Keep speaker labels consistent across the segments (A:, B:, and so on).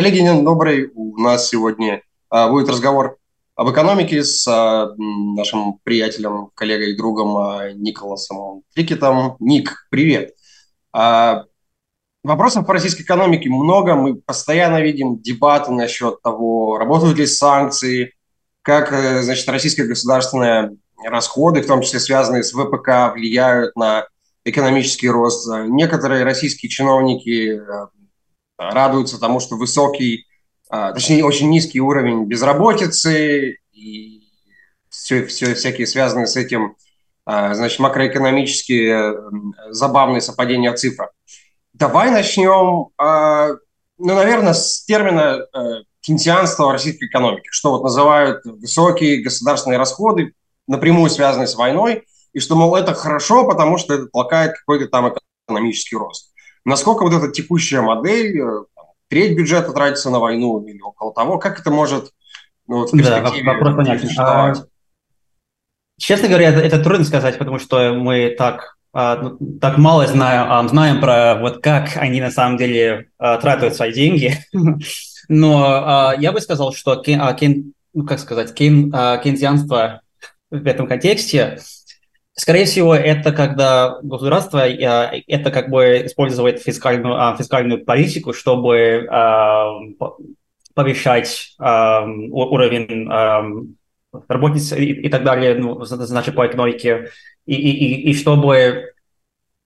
A: Коллеги, добрый. У нас сегодня а, будет разговор об экономике с а, нашим приятелем, коллегой, другом а, Николасом Трикетом. Ник, привет. Вопросов по российской экономике много. Мы постоянно видим дебаты насчет того, работают ли санкции, как, э, значит, российские государственные расходы, в том числе связанные с ВПК, влияют на экономический рост. Некоторые российские чиновники э, радуются тому, что высокий, а, точнее, очень низкий уровень безработицы и все, все всякие связанные с этим, а, значит, макроэкономические забавные совпадения в. Давай начнем, а, ну, наверное, с термина э, кейнсианства российской экономики, что вот называют высокие государственные расходы, напрямую связанные с войной, и что, мол, это хорошо, потому что это толкает какой-то там экономический рост. Насколько вот эта текущая модель, э, треть бюджета тратится на войну или около того, как это может ну, вот в перспективе да, вопрос понятен. А,
B: честно говоря, это, это трудно сказать, потому что мы так а, ну, так мало знаем, знаем про вот как они на самом деле а, тратят свои деньги. Но я бы сказал, что кен, ну, как сказать, кен, кейнсианство в этом контексте Скорее всего, это когда государство э, это как бы использует фискальную, а, фискальную политику, чтобы а, повышать а, уровень работниц и, и так далее, ну, значит, по экономике, и, и, и чтобы,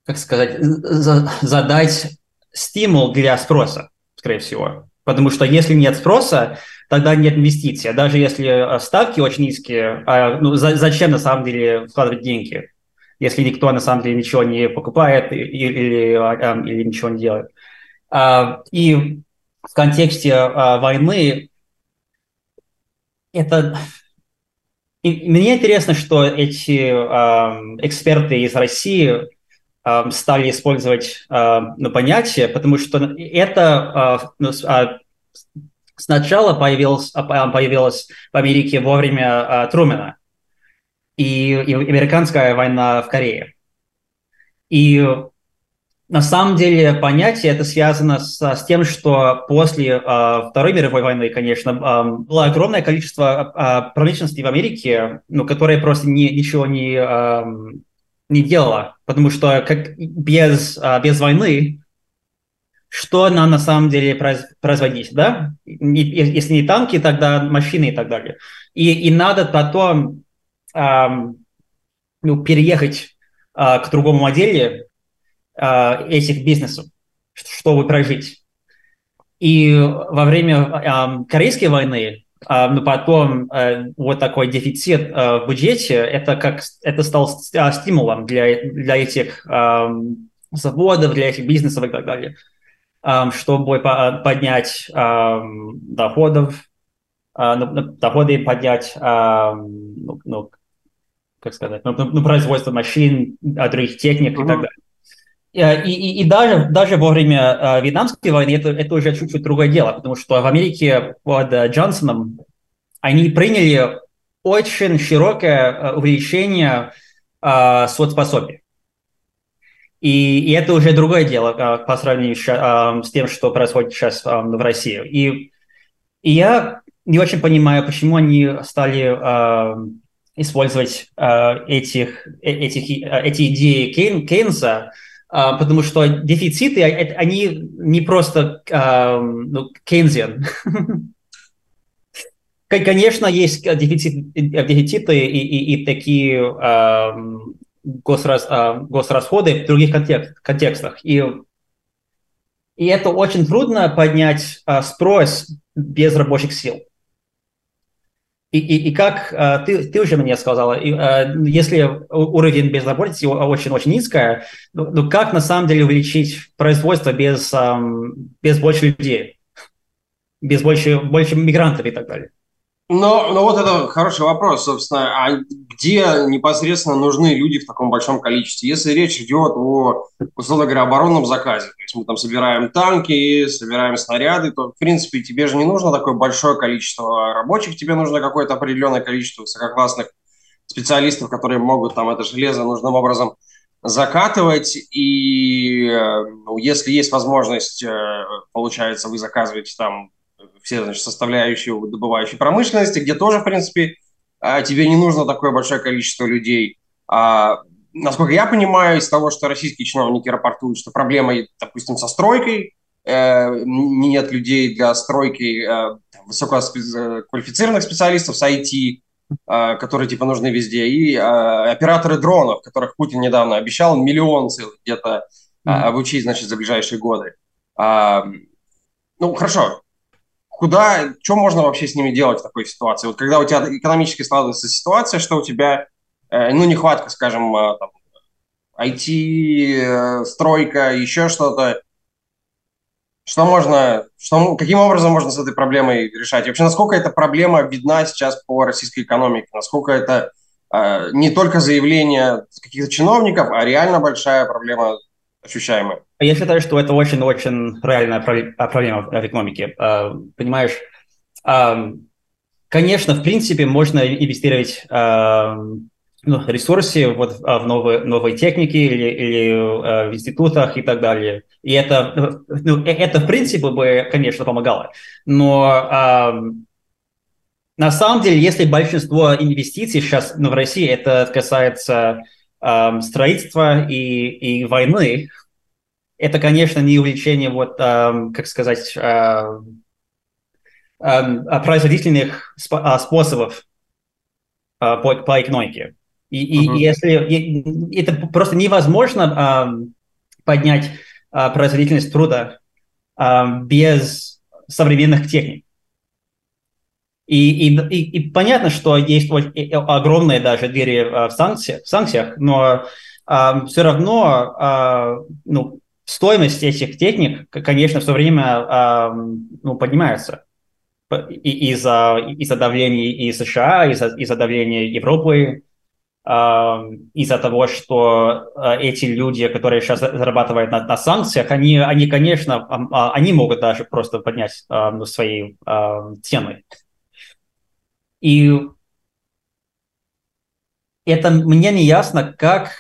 B: как сказать, за, задать стимул для спроса, скорее всего. Потому что если нет спроса, тогда нет инвестиций. Даже если э, ставки очень низкие, а, ну, за, зачем на самом деле вкладывать деньги, если никто на самом деле ничего не покупает или, или, а, или ничего не делает. А, и в контексте войны это и мне интересно, что эти э, эксперты из России э, стали использовать ну, понятие, потому что это ну, сначала появилось, появилось в Америке во время э, Трумена и, и американская война в Корее. И на самом деле понятие это связано с, с тем, что после э, Второй мировой войны, конечно, э, было огромное количество э, промышленности в Америке, ну, которое просто не, ничего не, э, не делало, потому что как без, э, без войны что нам на самом деле производить, да? Если не танки, тогда машины и так далее. И, и надо потом эм, ну, переехать э, к другому модели э, этих бизнесов, чтобы прожить. И во время э, Корейской войны, э, ну, потом э, вот такой дефицит э, в бюджете, это как это стало стимулом для, для этих э, заводов, для этих бизнесов и так далее чтобы поднять доходов, а, ну, ну, доходы поднять, ну, ну, как сказать, ну, ну, производство машин, других техник и так далее. И, и, и даже, даже во время Вьетнамской войны это, это уже чуть-чуть другое дело, потому что в Америке под Джонсоном они приняли очень широкое увеличение соцпособий. И, и это уже другое дело а, по сравнению с, а, с тем, что происходит сейчас а, в России. И, и я не очень понимаю, почему они стали использовать этих, э, этих, эти идеи Кейн, Кейнса, потому что дефициты, они не просто ну, Кейнзиан. Конечно, есть дефицит, дефициты и, и, и такие госрас, а, госрасходы в других контекст, контекстах. И, и это очень трудно поднять а, спрос без рабочих сил. И, и, и как а, ты, ты уже мне сказала, если уровень безработицы очень-очень низкая, ну, ну как на самом деле увеличить производство без, без больше людей, без больше, больше мигрантов и так далее?
A: Но, но вот это хороший вопрос, собственно. А где непосредственно нужны люди в таком большом количестве? Если речь идет о, условно говоря, оборонном заказе, то есть мы там собираем танки, собираем снаряды, то, в принципе, тебе же не нужно такое большое количество рабочих, тебе нужно какое-то определенное количество высококлассных специалистов, которые могут там это железо нужным образом закатывать. И ну, если есть возможность, э, получается, вы заказываете там все значит, составляющие добывающей промышленности, где тоже, в принципе, тебе не нужно такое большое количество людей. А, насколько я понимаю, из того, что российские чиновники рапортуют, что проблема, допустим, со стройкой, э, нет людей для стройки э, высококвалифицированных специалистов с IT, э, которые типа нужны везде, и э, операторы дронов, которых Путин недавно обещал миллион целых где-то э, обучить, значит, за ближайшие годы. Э, ну, хорошо. Куда, что можно вообще с ними делать в такой ситуации? Вот когда у тебя экономически складывается ситуация, что у тебя Э, ну, нехватка, скажем, э, там, IT, э, стройка, еще что-то. Что можно, что, каким образом можно с этой проблемой решать? И вообще, насколько эта проблема видна сейчас по российской экономике? Насколько это э, не только заявление каких-то чиновников, а реально большая проблема ощущаемая?
B: Я считаю, что это очень-очень реальная проблема в экономике. Понимаешь, конечно, в принципе, можно инвестировать ну, ресурсе вот, а, в новые, новые техники или, или в институтах и так далее. И это, ну, э, это в принципе бы, конечно, помогало. Но на самом деле, если большинство инвестиций сейчас ну, в России, это касается э, строительства и, и войны, это, конечно, не увеличение, вот, э, как сказать, э, э, производительных способов по, по экономике. И, uh-huh. и если и, это просто невозможно а, поднять а, производительность труда а, без современных техник. И, и, и, и понятно, что есть огромные даже двери в санкциях, в санкциях но а, все равно а, ну, стоимость этих техник, конечно, все время а, ну, поднимается из-за из давления и США, из-за из давления Европы, из-за того, что а, эти люди, которые сейчас зарабатывают на, на санкциях, они, они, конечно, а, они могут даже просто поднять ну, свои цены. И это мне не ясно, как,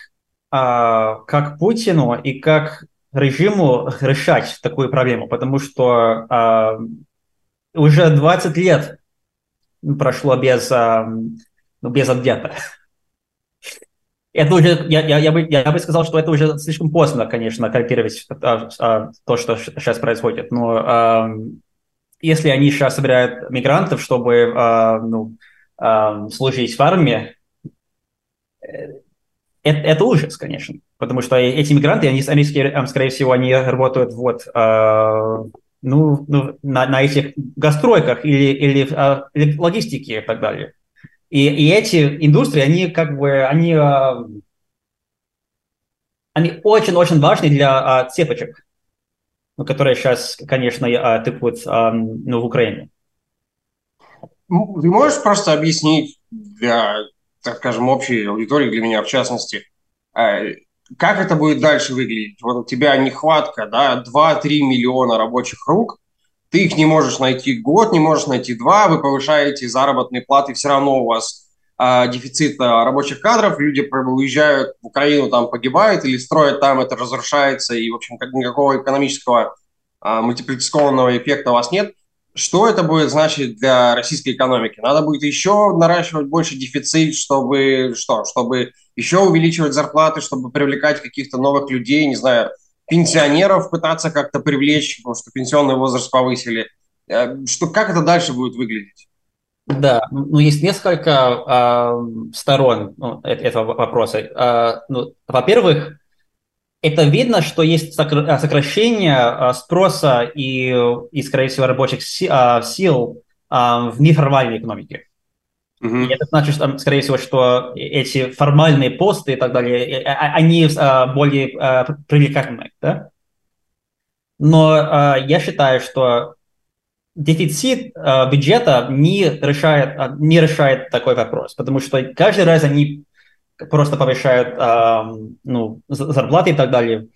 B: а, как Путину и как режиму решать такую проблему, потому что уже 20 лет прошло без, ну, без ответа это уже, я, я, я, бы, я бы сказал, что это уже слишком поздно, конечно, корректировать а, а, то, что сейчас происходит. Но а, если они сейчас собирают мигрантов, чтобы а, ну, а, служить в армии, э, это, это ужас, конечно. Потому что эти мигранты, они, они скорее всего, они работают вот, а, ну, ну, на, на этих гастройках или, или, или логистике и так далее. И, и эти индустрии, они как бы, они, а, они очень-очень важны для а, цепочек, которые сейчас, конечно, а, тыкают ну, в Украине.
A: Ты можешь просто объяснить для, так скажем, общей аудитории, для меня в частности, как это будет дальше выглядеть? Вот у тебя нехватка, да, 2-3 миллиона рабочих рук, ты их не можешь найти год, не можешь найти два, вы повышаете заработные платы, все равно у вас а, дефицит а, рабочих кадров, люди уезжают в Украину, там погибают или строят там, это разрушается, и, в общем, как никакого экономического а, мультипликационного эффекта у вас нет. Что это будет значить для российской экономики? Надо будет еще наращивать больше дефицит, чтобы что? Чтобы еще увеличивать зарплаты, чтобы привлекать каких-то новых людей, не знаю, пенсионеров пытаться как-то привлечь, потому что пенсионный возраст повысили. Э, что, как это дальше будет выглядеть?
B: Да, ну есть несколько э, сторон ну, этого вопроса. Э, ну, во-первых, это видно, что есть сокращение э, спроса и, и, скорее всего, рабочих си, э, сил э, в неформальной экономике. Mm-hmm. И это значит, скорее всего, что эти формальные посты и так далее, они более привлекательны. Да? Но я считаю, что дефицит э, бюджета не решает, не решает такой вопрос, потому что каждый раз они просто повышают э, ну, зарплаты и так далее.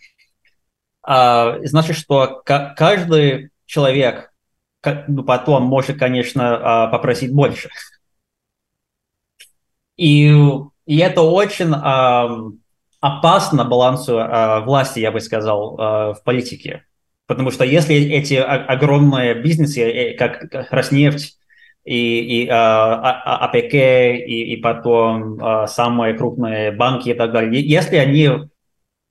B: Э, значит, что каждый человек ну, потом может, конечно, э, попросить больше. И, и это очень э, опасно балансу э, власти, я бы сказал, э, в политике. Потому что если эти огромные бизнесы, как Роснефть и, и а, АПК, и, и потом самые крупные банки и так далее, если они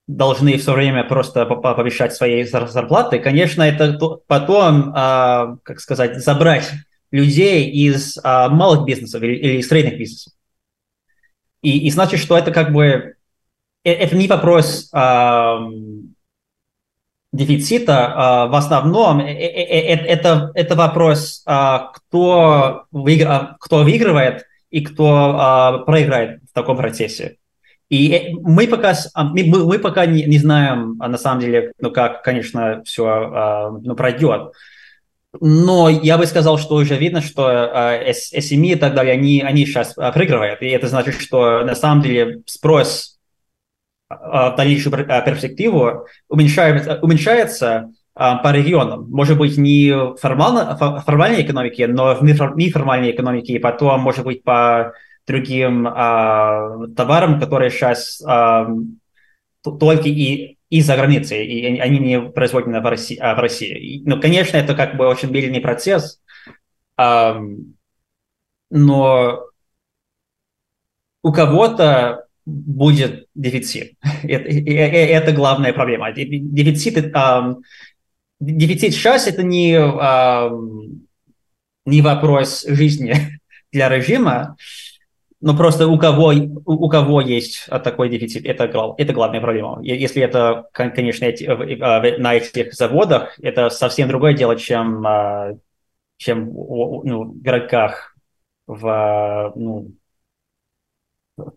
B: должны все время просто повышать свои зарплаты, конечно, это потом, как сказать, забрать людей из малых бизнесов или средних бизнесов. И, и значит, что это как бы Э, это не вопрос э, дефицита, э, в основном э, э, э, это, это вопрос, э, кто, выигр... кто выигрывает и кто проиграет в таком процессе. И мы пока, мы, мы пока не, не знаем, на самом деле, ну, как, конечно, все ну, пройдет. Но я бы сказал, что уже видно, что SME и так далее, они, они сейчас проигрывают. И это значит, что на самом деле спрос в дальнейшую перспективу уменьшается, уменьшается по регионам. Может быть, не формально, формальной экономике, но в неформальной экономике, и потом, может быть, по другим а, товарам, которые сейчас а, только и и за границей, и они не производятся в России. А в России. Ну, конечно, это как бы очень медленный процесс, а, но у кого-то будет дефицит. Это, это главная проблема. Дефицит, дефицит сейчас это не, не вопрос жизни для режима, но просто у кого, у кого есть такой дефицит, это, это главная проблема. Если это, конечно, эти, на этих заводах, это совсем другое дело, чем, а, чем ну, в городках, в, ну,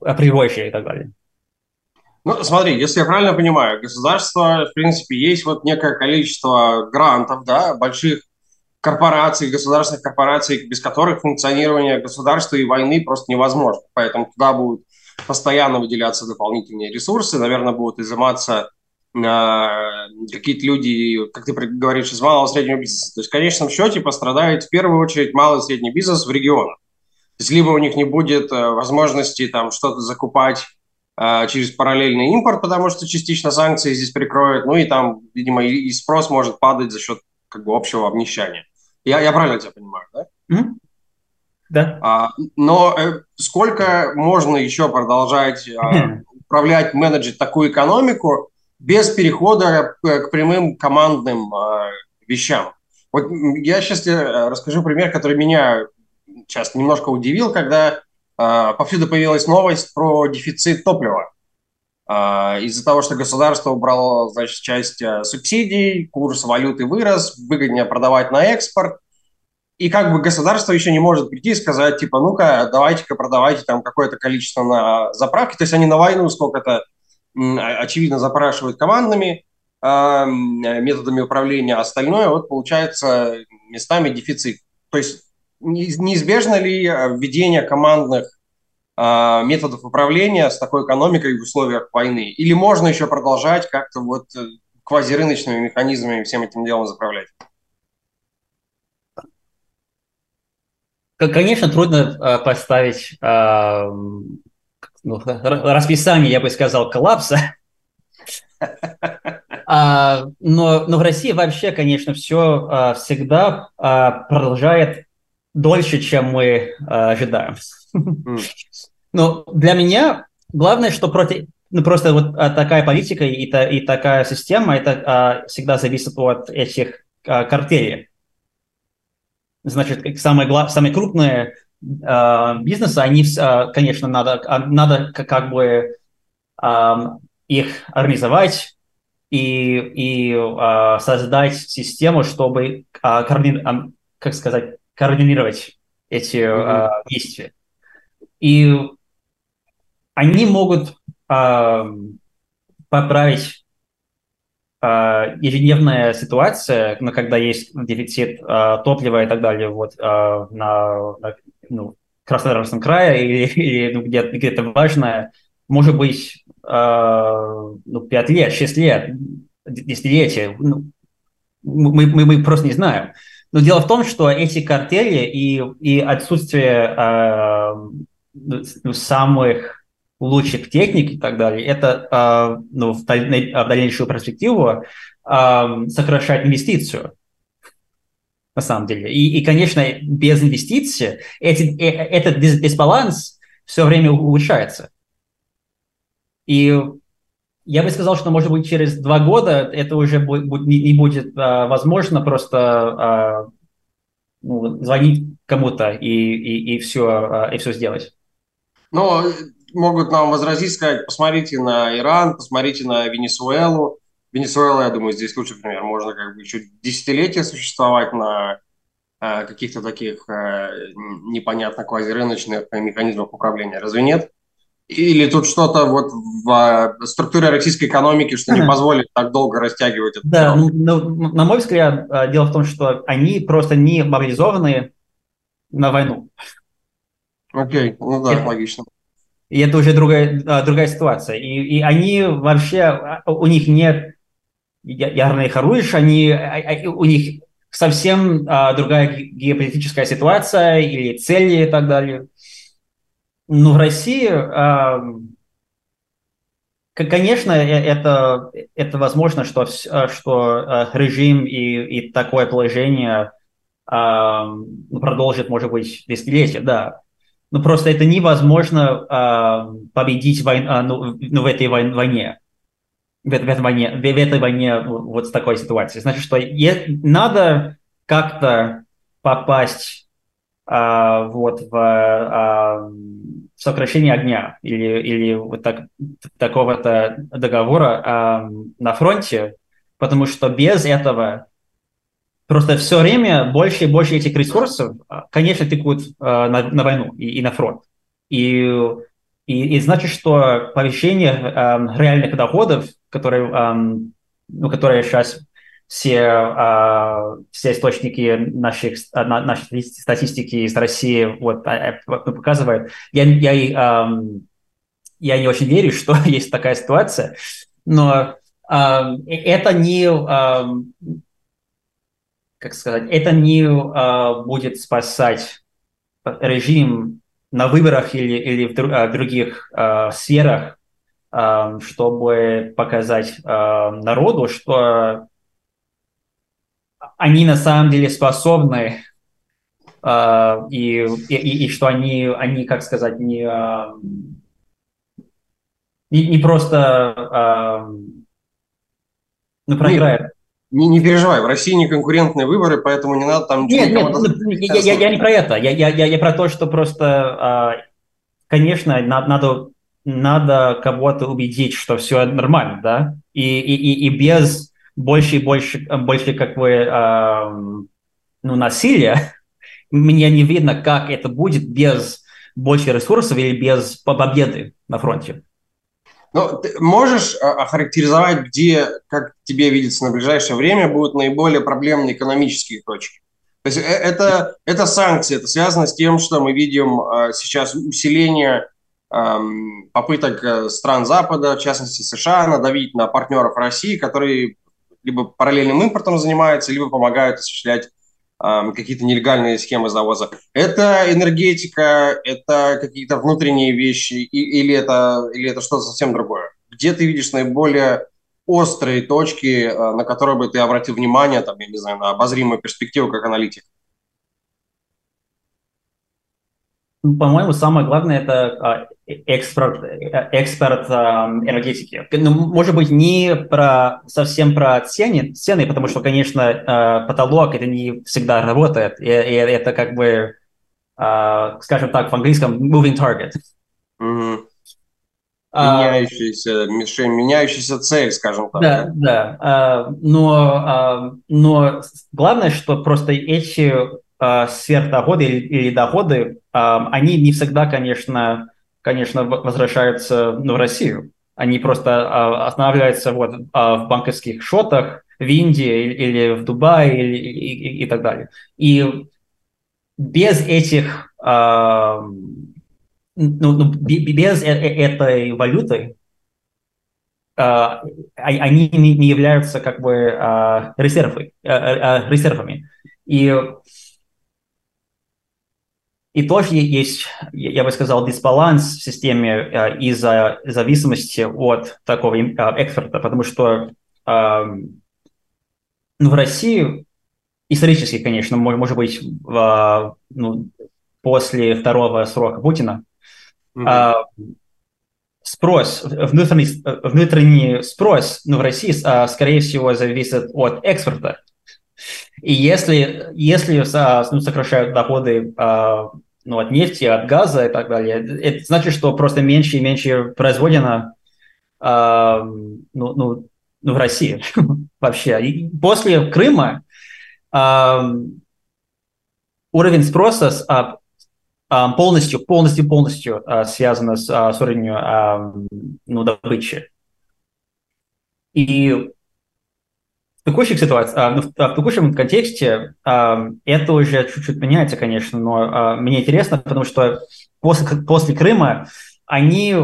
B: априори и так далее.
A: Ну, смотри, если я правильно понимаю, государство, в принципе, есть вот некое количество грантов, да, больших корпораций, государственных корпораций, без которых функционирование государства и войны просто невозможно. Поэтому туда будут постоянно выделяться дополнительные ресурсы, наверное, будут изыматься э, какие-то люди, как ты говоришь, из малого и среднего бизнеса. То есть в конечном счете пострадает в первую очередь малый и средний бизнес в регионах есть либо у них не будет э, возможности там что-то закупать через параллельный импорт, потому что частично санкции здесь прикроют, ну и там, видимо, и, спрос может падать за счет как бы общего обнищания. Я, я правильно тебя понимаю, да?
B: Mm-hmm. Да.
A: А, но э, сколько можно еще продолжать э, управлять, менеджить такую экономику без перехода к, к прямым командным э, вещам? Вот я сейчас тебе э, расскажу пример, который меня сейчас немножко удивил, когда э, повсюду появилась новость про дефицит топлива. Э, из-за того, что государство убрало значит, часть э, субсидий, курс валюты вырос, выгоднее продавать на экспорт. И как бы государство еще не может прийти и сказать, типа, ну-ка, давайте-ка продавайте там какое-то количество на заправке. То есть они на войну сколько-то, очевидно, запрашивают командными методами управления, а остальное вот получается местами дефицит. То есть неизбежно ли э, введение командных э, методов управления с такой экономикой в условиях войны? Или можно еще продолжать как-то вот э, квазирыночными механизмами всем этим делом заправлять?
B: Конечно, трудно э, поставить э, ну, расписание, я бы сказал, коллапса. А, но, но в России вообще, конечно, все а, всегда а, продолжает дольше, чем мы э, ожидаем. Mm. Но для меня главное, что против, ну, просто вот а, такая политика и, та, и такая система, это а, всегда зависит от этих а, картелей. Значит, самые, глав, самые крупные а, бизнесы, они, а, конечно, надо, а, надо как бы а, их организовать и, и а, создать систему, чтобы, а, как сказать, координировать эти mm-hmm. э, действия. И они могут э, поправить э, ежедневная ситуация, ну, когда есть дефицит э, топлива и так далее, вот э, на, на ну, Краснодарском крае или, или ну, где-то где важное, может быть, э, ну, 5 лет, 6 лет, десятилетия. Ну, мы, мы, мы просто не знаем. Но дело в том, что эти картели и, и отсутствие э, самых лучших техник и так далее, это э, ну, в, даль, в дальнейшую перспективу э, сокращать инвестицию на самом деле. И, и конечно, без инвестиций эти, э, этот дисбаланс все время улучшается. И я бы сказал, что, может быть, через два года это уже не будет а, возможно просто а, ну, звонить кому-то и, и, и, все, а, и все сделать.
A: Но могут нам возразить, сказать, посмотрите на Иран, посмотрите на Венесуэлу. Венесуэла, я думаю, здесь лучше пример. Можно как бы еще десятилетия существовать на э, каких-то таких э, непонятно квазирыночных механизмах управления. Разве нет? Или тут что-то вот в э, структуре российской экономики, что не позволит так долго растягивать это?
B: Да, ну, на мой взгляд, э, дело в том, что они просто не мобилизованы на войну.
A: Окей, ну да, это, логично.
B: И это уже другая, а, другая ситуация. И, и они вообще, а, у них нет ядерных оружий, они, а, у них совсем другая геополитическая ситуация или цели и так далее. Но в России, конечно, э, это, это возможно, что, что режим и, и такое положение продолжит, может быть, десятилетия, да ну просто это невозможно победить войн, э, ну, ну, в этой войне. В, этой войне, в, этой войне вот с такой ситуацией. Значит, что надо как-то попасть вот в сокращение огня или, или вот так, такого-то договора э, на фронте, потому что без этого Просто все время больше и больше этих ресурсов, а, конечно, текут э, на, на войну и, и на фронт. И, и, и значит, что повышение э, реальных доходов, которые, э, ну, которые сейчас все, э, все источники наших, нашей статистики из России вот, показывают, я, я, э, я не очень верю, что есть такая ситуация, но э, это не как сказать, это не а, будет спасать режим на выборах или, или в, а, других а, сферах, а, чтобы показать а, народу, что они на самом деле способны а, и, и, и что они, они, как сказать, не, а, не, не просто а, ну, проиграют
A: не, не переживай, в России не конкурентные выборы, поэтому не надо там...
B: Нет, нет, ну, я, я, я не про это. Я, я, я, я про то, что просто, конечно, надо, надо, надо кого-то убедить, что все нормально, да? И, и, и, и без больше и больше, больше как бы, ну, насилия, мне не видно, как это будет без больше ресурсов или без победы на фронте.
A: Но ты можешь а, охарактеризовать, где, как тебе видится на ближайшее время, будут наиболее проблемные экономические точки? То есть э, это, это санкции, это связано с тем, что мы видим а, сейчас усиление попыток э, стран Запада, в частности США, надавить на партнеров России, которые либо параллельным импортом занимаются, либо помогают осуществлять какие-то нелегальные схемы завоза. Это энергетика, это какие-то внутренние вещи, или это, или это что-то совсем другое? Где ты видишь наиболее острые точки, э, на которые бы ты обратил внимание, там, я не знаю, на обозримую перспективу как аналитик?
B: По-моему, самое главное это а, экспорт, экспорт энергетики. Ну, может быть, не про совсем про цены, цены, потому что, конечно, а, потолок это не всегда работает. И, и это как бы, а, скажем так, в английском moving target.
A: Угу. Меняющаяся, меняющаяся цель, скажем так.
B: Да, да. Но, но главное, что просто эти э, сверхдоходы или, или доходы, э, они не всегда, конечно, конечно, возвращаются ну, в Россию. Они просто э, останавливаются вот, э, в банковских счетах в Индии или, в Дубае или, и, и, и так далее. И без этих, э, ну, ну, без э, э, этой валюты они не являются как бы резервами. резервами. И и тоже есть, я бы сказал, дисбаланс в системе э, из-за зависимости от такого э, экспорта, потому что э, ну, в России исторически, конечно, может быть, в, ну, после второго срока Путина, mm-hmm. спрос, внутренний, внутренний спрос ну, в России, скорее всего, зависит от экспорта. И если, если ну, сокращают доходы ну, от нефти, от газа и так далее, это значит, что просто меньше и меньше произведено ну, ну, ну, в России вообще. И после Крыма уровень спроса с, полностью, полностью, полностью связан с, с уровнем ну, добычи. И в текущих ситуациях, ну, в, в текущем контексте это уже чуть-чуть меняется, конечно, но мне интересно, потому что после, после Крыма они,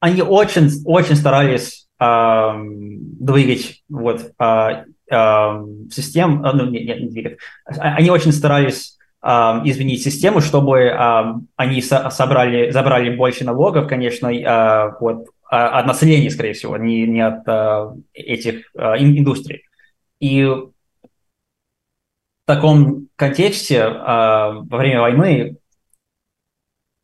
B: они очень, очень старались двигать вот, систем, ну, не, не, не они очень старались изменить систему, чтобы они собрали, забрали больше налогов, конечно, вот, от населения, скорее всего, не, не от этих индустрий. И в таком контексте во время войны,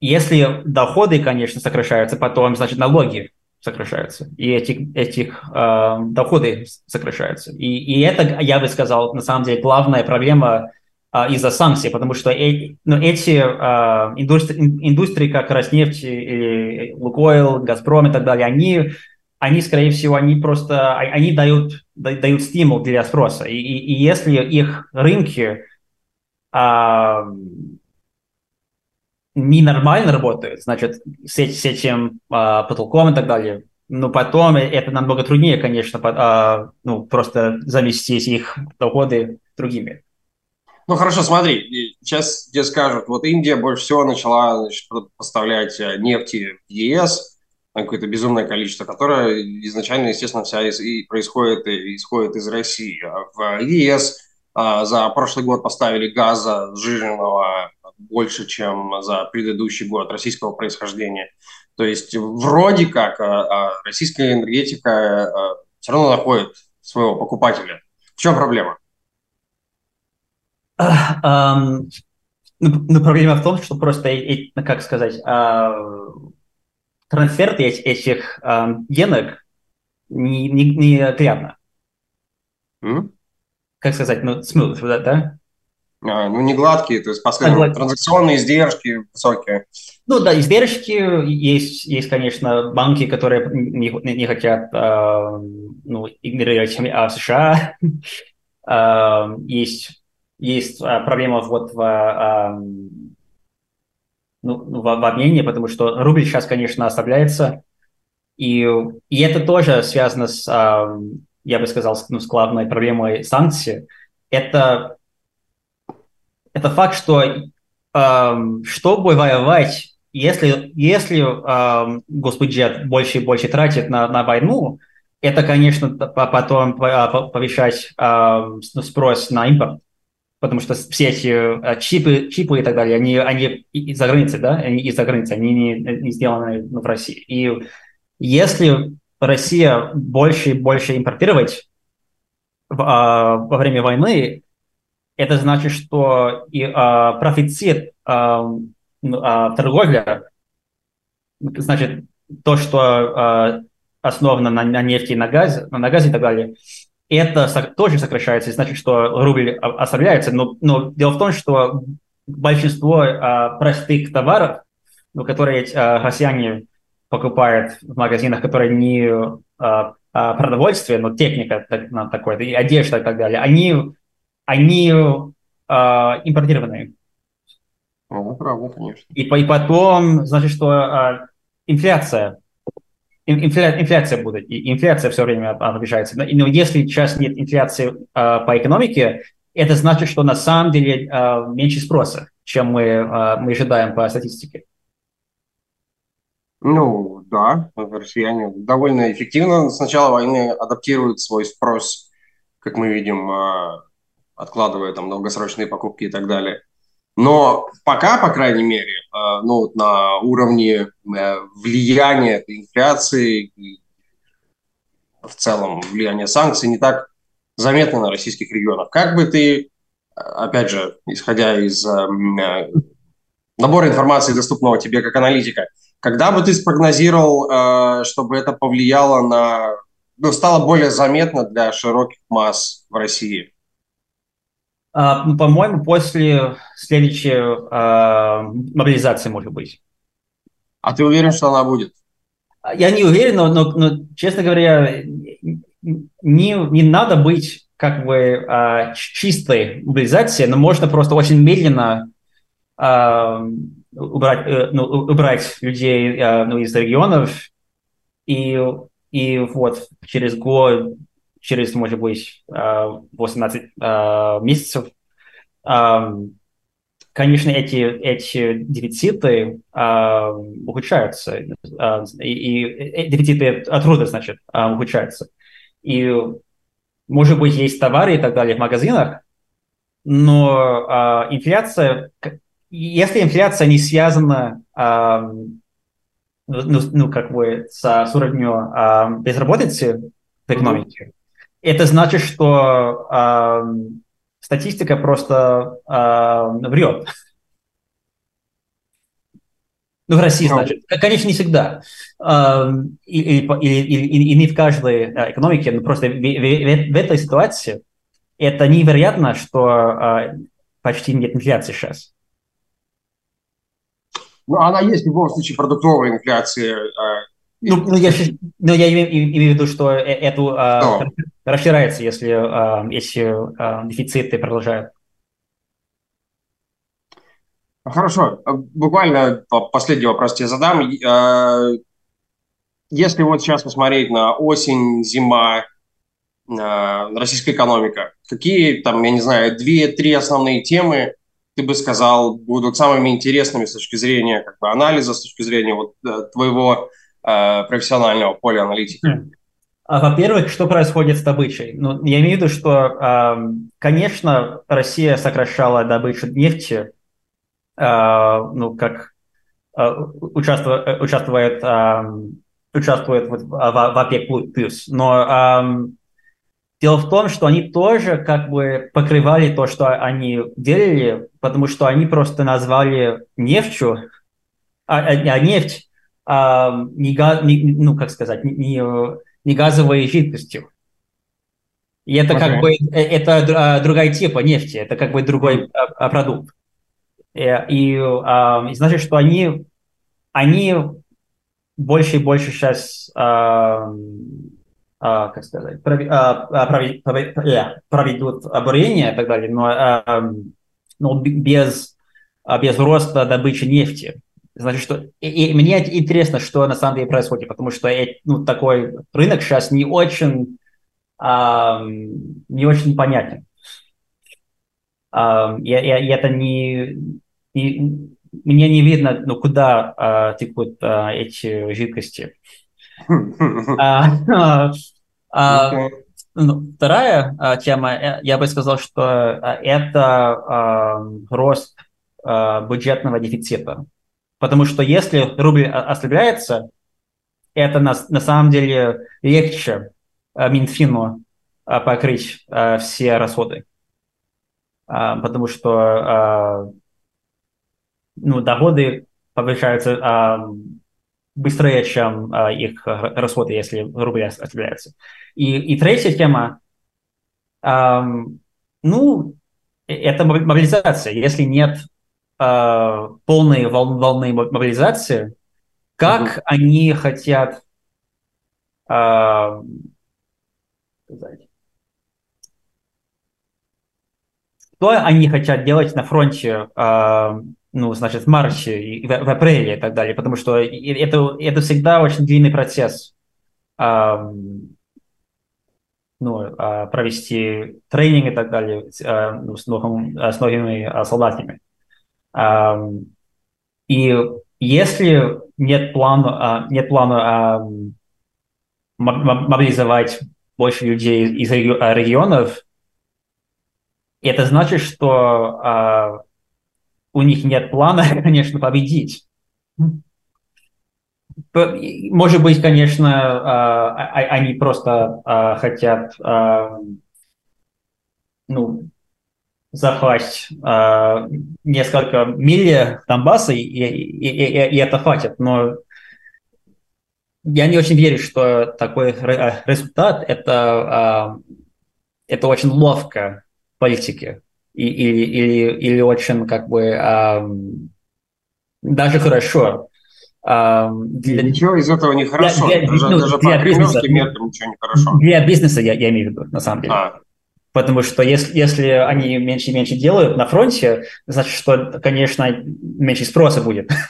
B: если доходы, конечно, сокращаются, потом, значит, налоги сокращаются, и эти, этих э, доходы сокращаются. И, и это, я бы сказал, на самом деле главная проблема из-за санкций, потому что э, ну, эти э, индустри, индустрии, как Роснефть или Лукойл, Газпром и так далее, они, они скорее всего, они просто, а, они дают, дают стимул для спроса. И, и, и если их рынки э, ненормально работают, значит, с, с этим а, потолком и так далее, но потом это намного труднее, конечно, по, а, ну, просто заместить их доходы другими.
A: Ну хорошо, смотри, сейчас тебе скажут, вот Индия больше всего начала значит, поставлять э, нефти в ЕС, какое-то безумное количество, которое изначально, естественно, вся из, и происходит, и исходит из России. А в ЕС а, за прошлый год поставили газа сжиженного больше, чем за предыдущий год российского происхождения. То есть вроде как а, а, российская энергетика а, все равно находит своего покупателя. В чем проблема?
B: Um, ну, проблема в том, что просто, как сказать, трансфер этих денег не, не, не приятно. Mm? Как сказать, ну, smooth, да? да?
A: А, ну, не гладкие, то есть, поскольку а, транзакционные издержки высокие.
B: Ну да, издержки есть, есть, конечно, банки, которые не, не хотят э, ну, игнорировать а, США. э, есть, есть проблема вот в, э, ну, в, в обмене, потому что рубль сейчас, конечно, ослабляется. И, и это тоже связано с, э, я бы сказал, ну, с главной проблемой санкций. Это это факт, что чтобы воевать, если, если эм, госбюджет больше и больше тратит на, на войну, это, конечно, потом повышать эм, спрос на импорт, потому что все эти э, чипы, чипы и так далее, они, они из-за границы, да, они из-за границы, они не, не сделаны в России. И если Россия больше и больше импортировать в, а, во время войны, это значит, что и а, профицит а, а, торговля, значит, то, что а, основано на, на нефти и на газе, на газе и так далее, это тоже сокращается, и значит, что рубль ослабляется. Но, но дело в том, что большинство а, простых товаров, ну, которые а, россияне покупают в магазинах, которые не а, а, продовольствие, но техника так, такое, и одежда и так далее, они они э, импортированные.
A: Ну, правда, конечно.
B: И, и потом, значит, что э, инфляция, инфля, инфляция будет, и инфляция все время обижается. Но, но если сейчас нет инфляции э, по экономике, это значит, что на самом деле э, меньше спроса, чем мы, э, мы ожидаем по статистике.
A: Ну, да, россияне довольно эффективно с начала войны адаптируют свой спрос, как мы видим, откладывая там долгосрочные покупки и так далее. Но пока, по крайней мере, э, ну, на уровне э, влияния этой инфляции, в целом влияния санкций не так заметны на российских регионах. Как бы ты, опять же, исходя из набора информации, доступного тебе как аналитика, когда бы ты спрогнозировал, чтобы это повлияло на, ну, стало более заметно для широких масс в России?
B: А, ну, по-моему, после следующей а, мобилизации, может быть.
A: А ты уверен, что она будет?
B: Я не уверен, но, но, но честно говоря, не, не надо быть как бы а, чистой мобилизацией, но можно просто очень медленно а, убрать, э, ну, убрать людей а, ну, из регионов и, и вот через год через, может быть, 18 э, э, месяцев. Конечно, эти, эти дефициты э, ухудшаются, и, и дефициты труда, значит, ухудшаются. И, может быть, есть товары и так далее в магазинах, но инфляция, если инфляция не связана ну, ну, как бы с, с уровнем безработицы в экономике, это значит, что э, статистика просто э, врет. Ну, в России, ну. значит. Конечно, не всегда. И, и, и, и не в каждой экономике, но просто в, в, в этой ситуации это невероятно, что почти нет инфляции сейчас.
A: Ну, она есть в любом случае продуктовая инфляция.
B: Ну, ну, я, ну, я имею, имею в виду, что э, эту а, расширяется, если, а, если а, дефициты продолжают.
A: Хорошо. Буквально последний вопрос тебе задам. Если вот сейчас посмотреть на осень, зима, российская экономика, какие там, я не знаю, две-три основные темы ты бы сказал будут самыми интересными с точки зрения как бы, анализа, с точки зрения вот, э, твоего профессионального поля аналитики?
B: А, во-первых, что происходит с добычей? Ну, я имею в виду, что, конечно, Россия сокращала добычу нефти, а, ну, как а, участвует, участвует, участвует в, ОПЕК+, но дело в том, что они тоже как бы покрывали то, что они делали, потому что они просто назвали нефтью, а, а нефть а, не, ну, как сказать, не, не газовой жидкостью. И это okay. как бы э, это другая типа нефти, это как бы другой mm. продукт. Э, и, и, и значит, что они, они больше и больше сейчас, а, а, как сказать, проведут, проведут обурение и так далее, но, но без, без роста добычи нефти. Значит, что и, и мне интересно, что на самом деле происходит, потому что ну, такой рынок сейчас не очень, а, не очень понятен. А, и, и, и это не, не мне не видно, ну, куда а, текут а, эти жидкости. А, а, ну, вторая а, тема, э, я бы сказал, что это а, рост а, бюджетного дефицита. Потому что если рубль ослабляется, это на, на самом деле легче э, Минфину э, покрыть э, все расходы. Потому что ну, доходы повышаются быстрее, чем их расходы, если рубль ослабляется. И, и третья тема, ну, это мобилизация. Если нет э, полной волны, волны мобилизации, как угу. они хотят э, что они хотят делать на фронте, э, ну, значит, в марте, в, в апреле и так далее, потому что это, это всегда очень длинный процесс. Э, ну, э, провести тренинг и так далее э, ну, с, новым, с новыми солдатами. И если нет плана, нет плана мобилизовать больше людей из регионов, это значит, что а, у них нет плана, конечно, победить. Может быть, конечно, а, а, они просто хотят ну, захватить э, несколько миль Донбасса, и, и, и, и, это хватит. Но я не очень верю, что такой результат это, э, это очень ловко политики или, или, или очень как бы э, даже хорошо.
A: Э, для, ничего из этого не хорошо.
B: Для,
A: даже
B: ну,
A: даже
B: для
A: по
B: бизнеса,
A: ничего не хорошо.
B: Для бизнеса я, я имею в виду, на самом деле.
A: А.
B: Потому что если, если они меньше и меньше делают на фронте, значит, что, конечно, меньше спроса будет.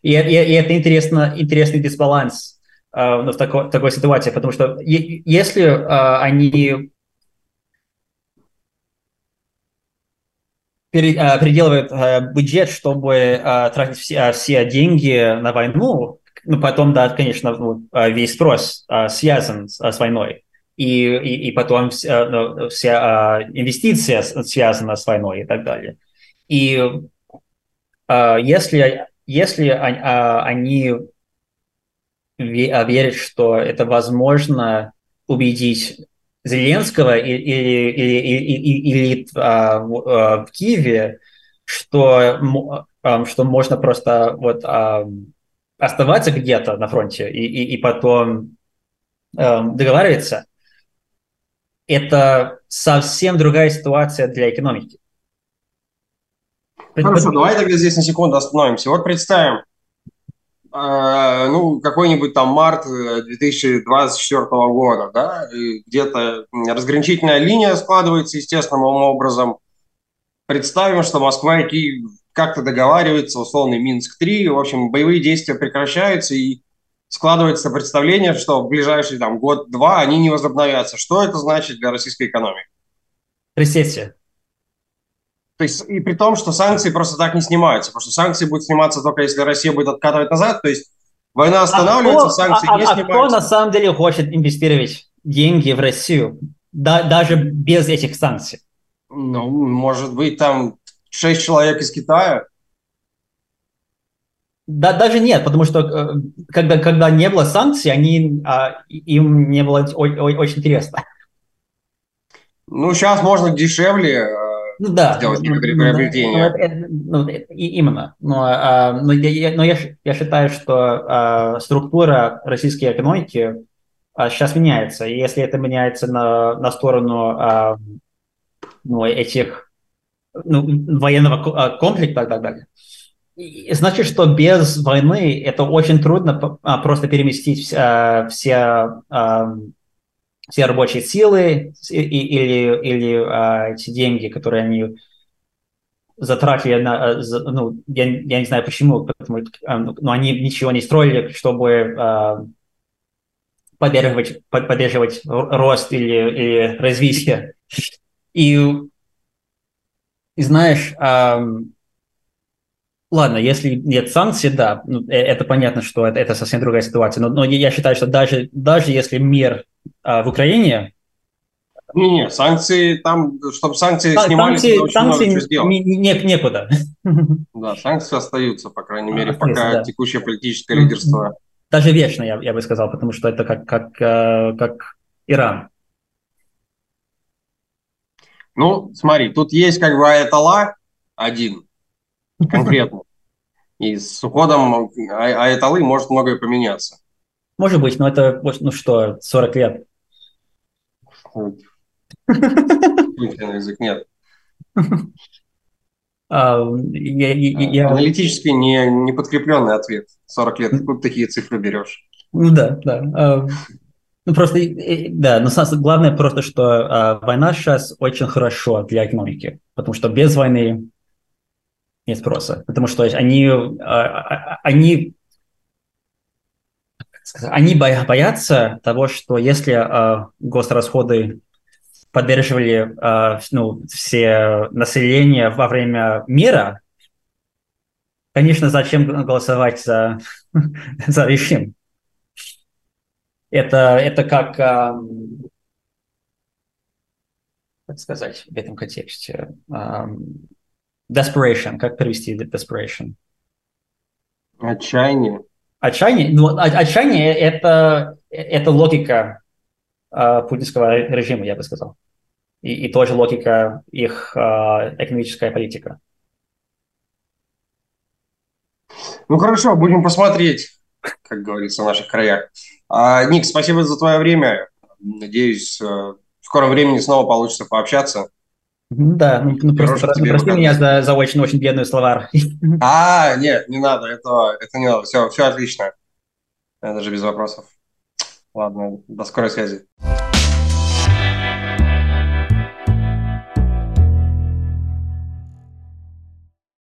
B: И, и, и это интересно, интересный дисбаланс э, в такой, такой ситуации, потому что если э, они переделывают э, бюджет, чтобы э, тратить все, все деньги на войну, ну, потом, да, конечно, ну, весь спрос связан с войной и, и, и потом вся, ну, вся uh, инвестиция связана с войной и так далее. И uh, если, если uh, они верят, что это возможно убедить Зеленского или, или, или, или, uh, в, Киеве, что, что можно просто вот, uh, оставаться где-то на фронте и, и, и потом uh, договариваться, это совсем другая ситуация для экономики.
A: Хорошо, давай тогда здесь на секунду остановимся. Вот представим, э, ну, какой-нибудь там март 2024 года, да, где-то разграничительная линия складывается естественным образом. Представим, что Москва и Киев как-то договариваются, условный Минск-3, в общем, боевые действия прекращаются, и складывается представление, что в ближайший там, год-два они не возобновятся. Что это значит для российской экономики?
B: Рецессия.
A: То есть, и при том, что санкции просто так не снимаются, потому что санкции будут сниматься только если Россия будет откатывать назад, то есть война останавливается, а кто, санкции
B: а,
A: не
B: а,
A: снимаются.
B: А кто на самом деле хочет инвестировать деньги в Россию, да, даже без этих санкций?
A: Ну, может быть, там шесть человек из Китая,
B: да, даже нет, потому что э, когда, когда не было санкций, они, а, им не было очень интересно.
A: Ну, сейчас можно дешевле э, ну, да, сделать
B: ну,
A: некоторые ну, приобретения.
B: Ну, ну, именно. Но, а, но, я, но я, я считаю, что а, структура российской экономики сейчас меняется. И если это меняется на, на сторону ну, этих ну, военного комплекта и так далее, Значит, что без войны это очень трудно а, просто переместить а, все, а, все рабочие силы или, или эти деньги, которые они затратили на, ну, я, я не знаю почему, потому, но они ничего не строили, чтобы поддерживать, поддерживать рост или, или развитие. И, и знаешь, Ладно, если нет санкций, да, ну, э, это понятно, что это, это совсем другая ситуация. Но, но я считаю, что даже, даже если мир а, в Украине...
A: Не, не, санкции там, чтобы санкции Сан- снимались,
B: санкции, очень санкции много сделать. Не, не, некуда.
A: Да, санкции остаются, по крайней мере, остаются, пока да. текущее политическое лидерство.
B: Даже вечно, я, я бы сказал, потому что это как, как, э, как Иран.
A: Ну, смотри, тут есть как бы Аятолла один, конкретно. И с уходом Айталы может многое поменяться.
B: Может быть, но это, ну что, 40 лет.
A: язык нет. А. Аналитически не, не подкрепленный ответ. 40 лет. Откуда такие цифры берешь?
B: Ну да, да. А, ну просто, да, но главное просто, что а, война сейчас очень хорошо для экономики, потому что без войны нет спроса, потому что они, а, а, они, они боятся того, что если а, госрасходы поддерживали ну, все население во время мира, конечно, зачем голосовать за, за режим? Это, это как, как сказать в этом контексте, Desperation. Как перевести desperation?
A: Отчаяние.
B: Отчаяние? Ну, отчаяние это, это логика э, путинского режима, я бы сказал. и, и тоже логика их э, экономическая политика.
A: Ну хорошо, будем посмотреть, как говорится, в наших краях. А, Ник, спасибо за твое время. Надеюсь, э, в скором времени снова получится пообщаться.
B: Да, ну, ну просто про, прости меня за, за очень-очень бедную словарь.
A: А, нет, не надо, это, это не надо, все, все отлично. Это же без вопросов. Ладно, до скорой связи.